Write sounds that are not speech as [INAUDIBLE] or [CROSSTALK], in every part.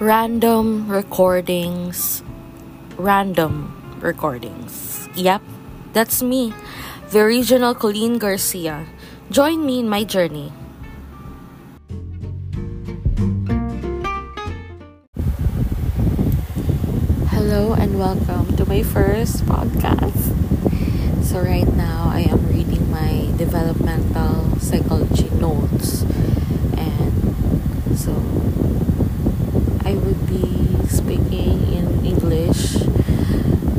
Random recordings. Random recordings. Yep, that's me, the regional Colleen Garcia. Join me in my journey. Hello and welcome to my first podcast. So, right now I am reading my developmental psychology notes, and so I would be speaking in English,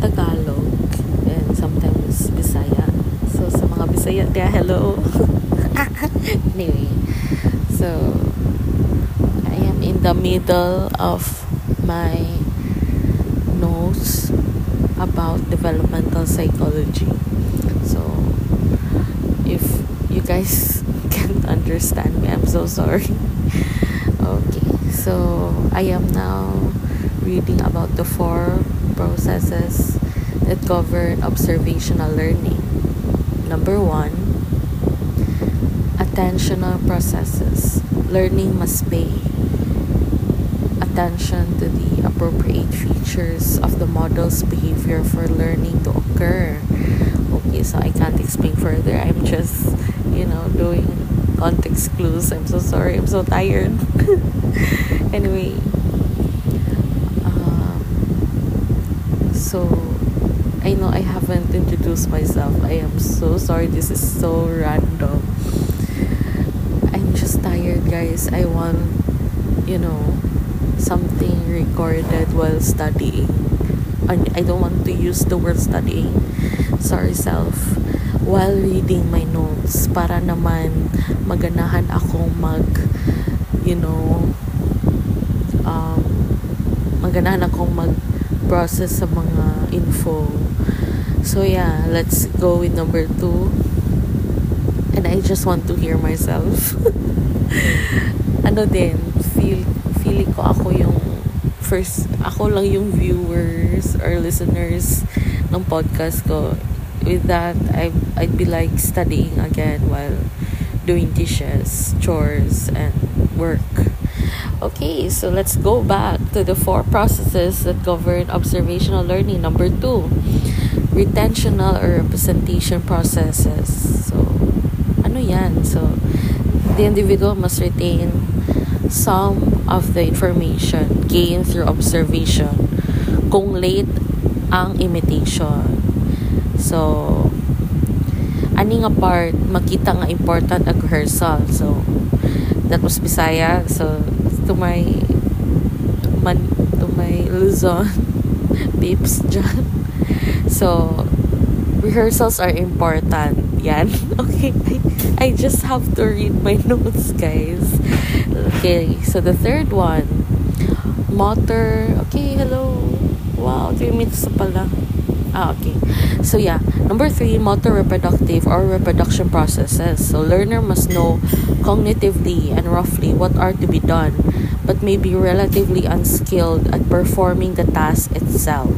Tagalog, and sometimes Bisaya. So, sa mga Bisaya, kaya hello. [LAUGHS] anyway, so I am in the middle of my notes about developmental psychology. So, if you guys [LAUGHS] can't understand me, I'm so sorry. [LAUGHS] so I am now reading about the four processes that govern observational learning. Number one, attentional processes. Learning must pay attention to the appropriate features of the model's behavior for learning to occur. Okay, so I can't explain further. I'm just, you know, doing context clues. I'm so sorry. I'm so tired. [LAUGHS] anyway, um, so I know I haven't introduced myself. I am so sorry. This is so random. I'm just tired, guys. I want, you know, something recorded while studying. I don't want to use the word studying. Sorry, self. While reading my notes, para naman maganahan akong mag, you know, um, maganahan akong mag-process sa mga info. So yeah, let's go with number two. And I just want to hear myself. [LAUGHS] ano din, feel feeling ko ako yung first, ako lang yung viewers or listeners ng podcast ko. With that, I, I'd be like studying again while doing dishes, chores, and work. Okay, so let's go back to the four processes that govern observational learning. Number two, retentional or representation processes. So, ano yan? So, the individual must retain some of the information gained through observation kung late ang imitation. So, ani nga part makita nga important ang rehearsal. So, that was Bisaya. So, to my man, to my Luzon [LAUGHS] babes dyan. So, rehearsals are important. Yan. [LAUGHS] Okay. I, I just have to read my [LAUGHS] notes, guys. Okay. So, the third one. Motor. Okay, hello. Wow, 3 minutes pala. Ah, okay. So, yeah. Number three, motor reproductive or reproduction processes. So, learner must know cognitively and roughly what are to be done, but may be relatively unskilled at performing the task itself.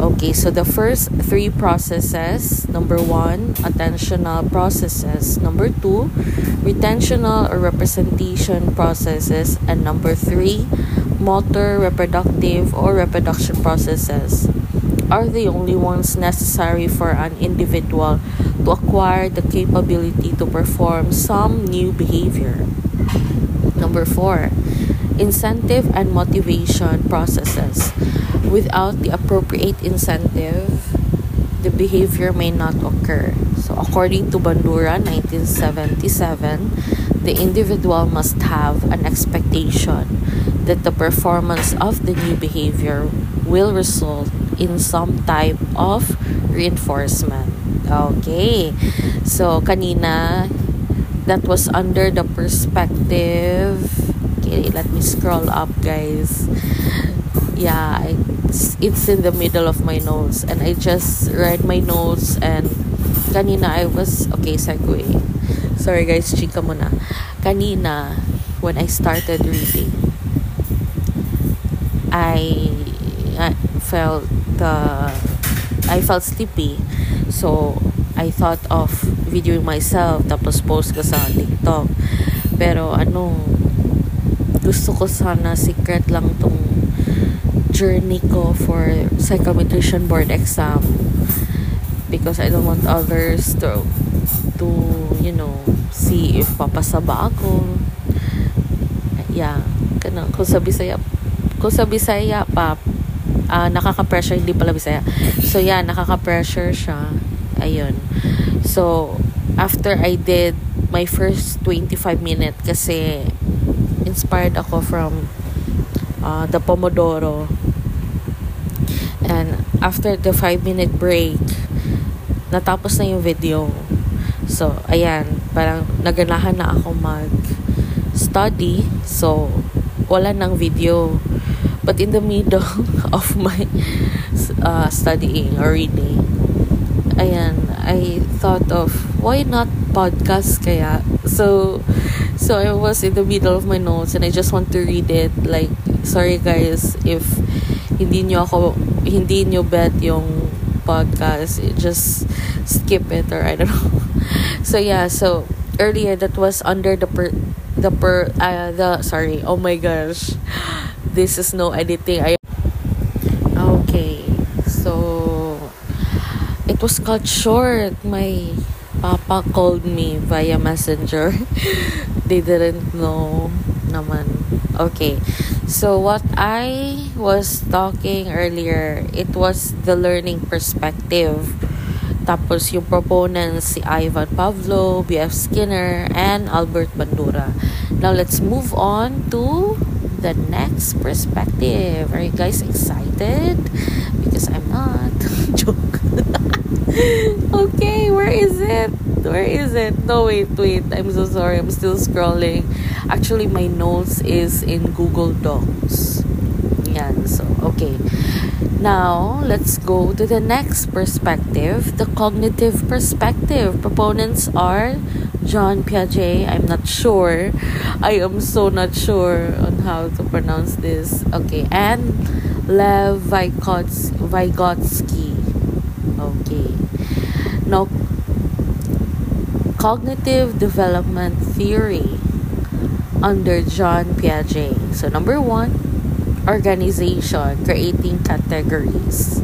Okay, so the first three processes number one, attentional processes, number two, retentional or representation processes, and number three, motor, reproductive, or reproduction processes are the only ones necessary for an individual to acquire the capability to perform some new behavior. Number four, incentive and motivation processes. Without the appropriate incentive, the behavior may not occur. So, according to Bandura 1977, the individual must have an expectation that the performance of the new behavior will result in some type of reinforcement. Okay. So, kanina, that was under the perspective. Okay, let me scroll up, guys. Yeah, it's, it's in the middle of my notes. And I just read my notes and kanina I was, okay, segue. Sorry guys, chika muna. Kanina, when I started reading, I, I felt uh, I felt sleepy. So, I thought of videoing myself tapos post ko sa TikTok. Pero ano, gusto ko sana secret lang tong journey ko for psychometrician board exam because I don't want others to to you know see if papasa ba ako yeah kana kung sa Bisaya kung sa Bisaya pa uh, nakaka-pressure hindi pala Bisaya so yeah nakaka-pressure siya ayun so after I did my first 25 minute kasi inspired ako from uh, the Pomodoro. And after the 5 minute break, natapos na yung video. So, ayan, parang naganahan na ako mag-study. So, wala nang video. But in the middle [LAUGHS] of my uh, studying or reading, ayan, I thought of, why not podcast kaya? So, So I was in the middle of my notes and I just want to read it. Like, sorry guys if hindi nyo ako, hindi nyo bet yung podcast. Just skip it or I don't know. [LAUGHS] So yeah, so earlier that was under the per, the per, uh, the, sorry, oh my gosh. This is no editing. I, okay, so it was cut short. My papa called me via messenger. [LAUGHS] they didn't know naman. Okay. So what I was talking earlier, it was the learning perspective. Tapos yung proponents si Ivan Pavlov, B.F. Skinner, and Albert Bandura. Now let's move on to the next perspective. Are you guys excited? Because I'm not. [LAUGHS] Joke. [LAUGHS] okay, where is it? Where is it? No, wait, wait. I'm so sorry. I'm still scrolling. Actually, my notes is in Google Docs. Yan. So, okay. Now, let's go to the next perspective, the cognitive perspective. Proponents are John Piaget. I'm not sure. I am so not sure on how to pronounce this. Okay. And Lev Vygotsky. Okay. Now, cognitive development theory under John Piaget. So, number one, organization, creating categories.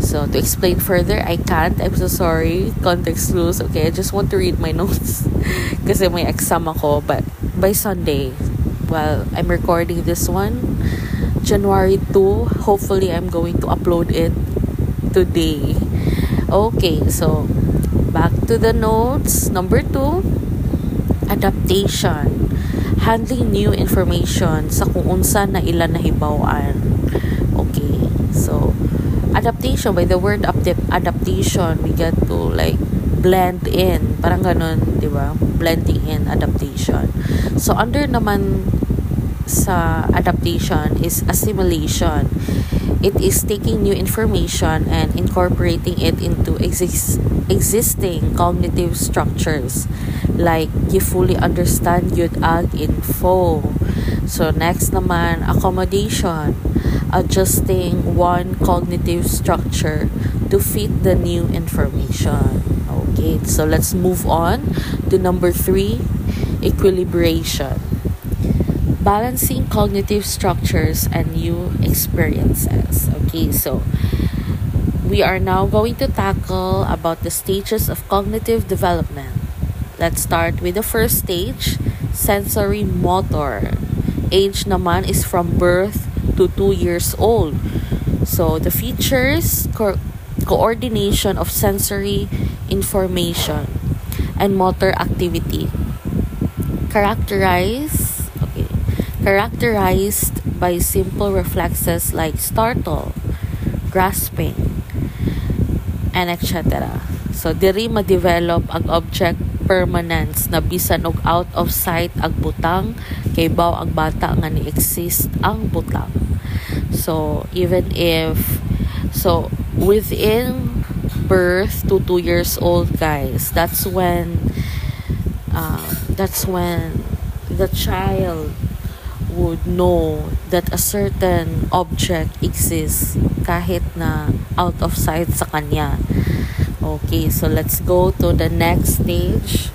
So, to explain further, I can't. I'm so sorry. Context clues. Okay, I just want to read my [LAUGHS] notes. Kasi may exam ako. But by Sunday, well, I'm recording this one. January 2. Hopefully, I'm going to upload it today. Okay, so back to the notes. Number two, adaptation. Handling new information sa kung unsa na ilan na hibawan. Okay, so adaptation by the word adaptation we get to like blend in parang ganun di ba blending in adaptation so under naman sa adaptation is assimilation It is taking new information and incorporating it into exis- existing cognitive structures. Like, you fully understand yun ag info. So, next naman, accommodation. Adjusting one cognitive structure to fit the new information. Okay, so let's move on to number three, equilibration balancing cognitive structures and new experiences. Okay, so we are now going to tackle about the stages of cognitive development. Let's start with the first stage, sensory motor. Age naman is from birth to 2 years old. So the features co- coordination of sensory information and motor activity characterize characterized by simple reflexes like startle, grasping, and etc. So, diri ma-develop ang object permanence na bisan og out of sight ag butang kay baw ang bata nga ni exist ang butang. So, even if so within birth to 2 years old guys, that's when uh, that's when the child would know that a certain object exists kahit na out of sight sa kanya. Okay, so let's go to the next stage.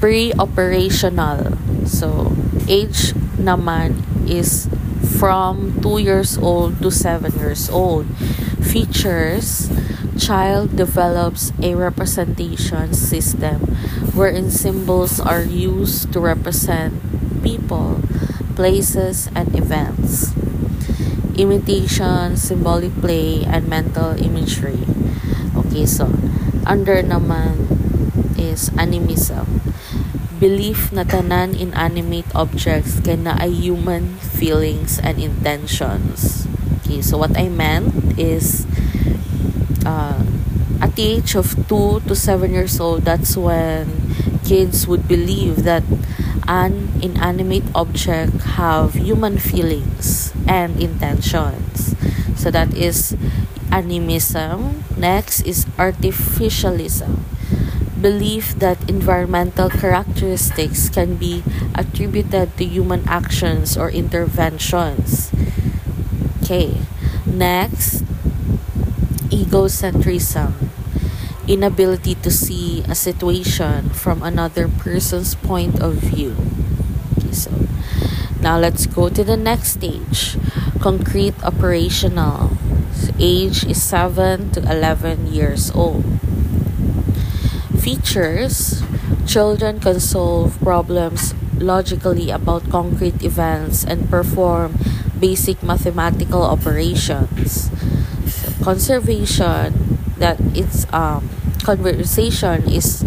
Pre-operational. So, age naman is from 2 years old to 7 years old. Features child develops a representation system wherein symbols are used to represent people, places, and events. Imitation, symbolic play, and mental imagery. So under naman is animism. Belief na tanan inanimate objects can na human feelings and intentions. Okay, so what I meant is uh, at the age of 2 to 7 years old, that's when kids would believe that an inanimate object have human feelings and intentions. So that is animism. Next is artificialism. Belief that environmental characteristics can be attributed to human actions or interventions. Okay. Next, egocentrism inability to see a situation from another person's point of view okay so now let's go to the next stage concrete operational age is 7 to 11 years old. Features children can solve problems logically about concrete events and perform basic mathematical operations. Conservation that it's um conversation is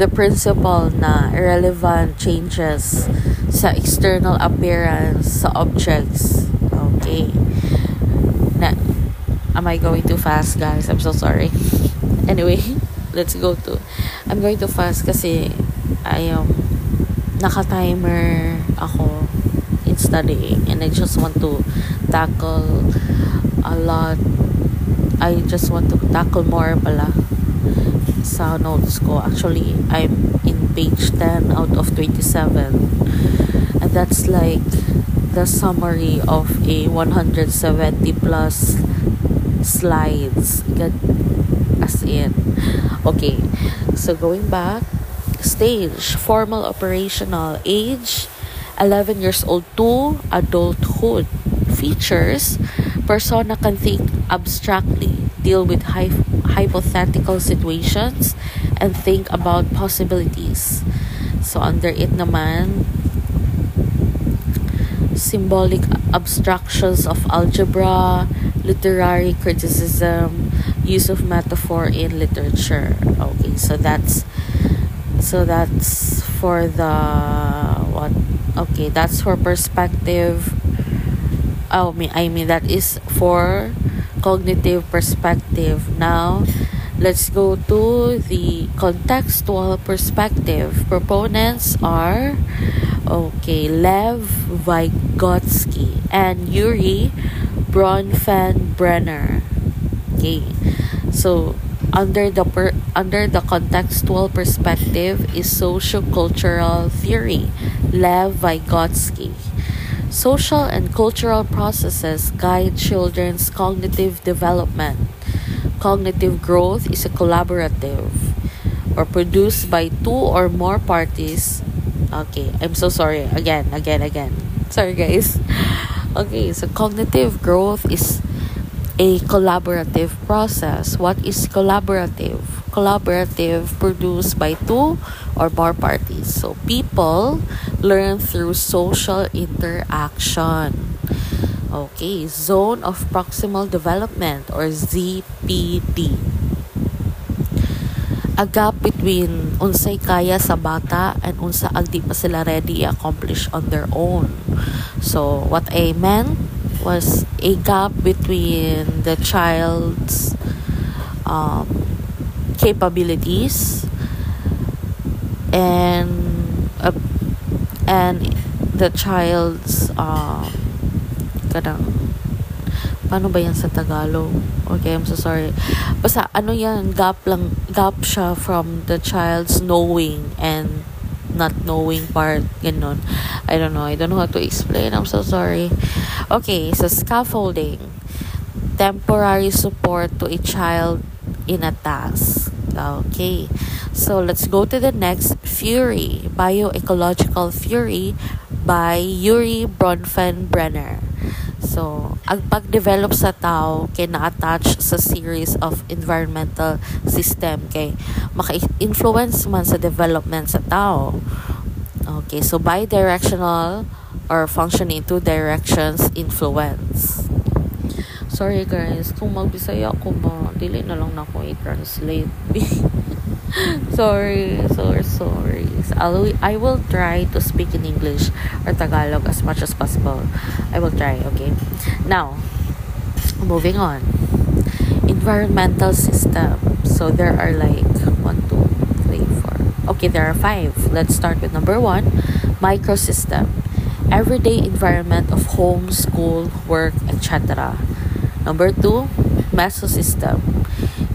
the principle na irrelevant changes sa external appearance sa objects. Okay. Na am I going too fast guys I'm so sorry anyway [LAUGHS] let's go to I'm going too fast kasi I am um, naka-timer ako in studying and I just want to tackle a lot I just want to tackle more pala sa notes ko. Actually, I'm in page 10 out of 27. And that's like the summary of a 170 plus slides. As in. Okay. So going back, stage, formal operational age, 11 years old to adulthood. Features, persona can think abstractly, deal with hy- hypothetical situations, and think about possibilities. So, under it naman, symbolic abstractions of algebra, literary criticism, use of metaphor in literature. Okay, so that's so that's for the what okay that's for perspective oh me I mean that is for cognitive perspective. Now, let's go to the contextual perspective. Proponents are okay, Lev Vygotsky and Urie Bronfenbrenner. Okay. So, under the per, under the contextual perspective is sociocultural theory, Lev Vygotsky. Social and cultural processes guide children's cognitive development. Cognitive growth is a collaborative or produced by two or more parties. Okay, I'm so sorry. Again, again, again. Sorry, guys. [LAUGHS] Okay, so cognitive growth is a collaborative process. What is collaborative? Collaborative produced by two or more parties. So people learn through social interaction. Okay, zone of proximal development or ZPD. A gap between unsay kaya sa bata and unsa agdi pa sila ready accomplish on their own. So, what I meant was a gap between the child's um, capabilities and uh, and the child's um paano ba yan sa Tagalog? Okay, I'm so sorry. Basta ano yan, gap lang, gap siya from the child's knowing and not knowing part, ganun. I don't know. I don't know how to explain. I'm so sorry. Okay, so scaffolding. Temporary support to a child in a task. Okay. So let's go to the next theory. Bioecological theory by Yuri Bronfenbrenner. So, ang pag-develop sa tao kay na-attach sa series of environmental system kay maka-influence man sa development sa tao. Okay, so bi-directional or functioning two directions influence. Sorry guys, kung magbisaya ko ba, dili na lang na ako i-translate. [LAUGHS] [LAUGHS] sorry, sorry, sorry. I'll, I will try to speak in English or Tagalog as much as possible. I will try, okay? Now, moving on. Environmental system. So there are like one, two, three, four. Okay, there are five. Let's start with number one microsystem. Everyday environment of home, school, work, etc. Number two, mesosystem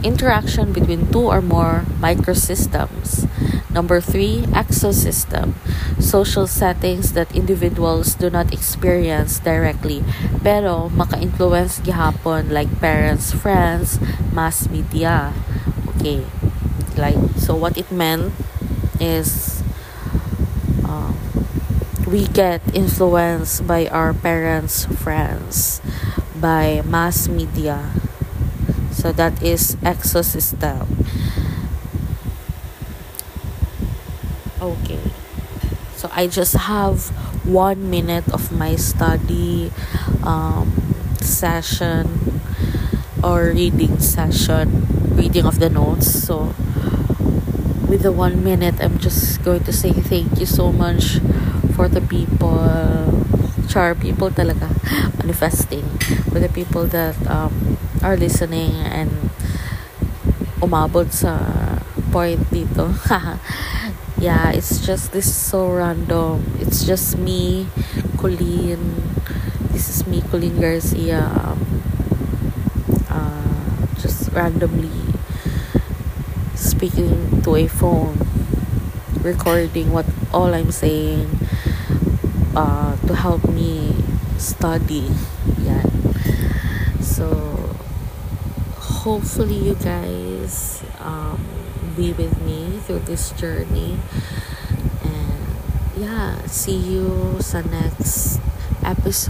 interaction between two or more microsystems. Number three, exosystem. Social settings that individuals do not experience directly pero maka-influence gihapon like parents, friends, mass media. Okay. Like so what it meant is um, we get influenced by our parents, friends, by mass media so that is exosystem. Okay. So I just have one minute of my study um, session or reading session, reading of the notes. So with the one minute, I'm just going to say thank you so much for the people, char people talaga, [LAUGHS] manifesting, for the people that um, are listening and umabot sa point dito. [LAUGHS] yeah, it's just this is so random. It's just me, Colleen. This is me, Colleen Garcia. Um, uh, just randomly speaking to a phone, recording what all I'm saying uh, to help me study. Yeah. So hopefully you guys um, be with me through this journey. And yeah see you sa next episode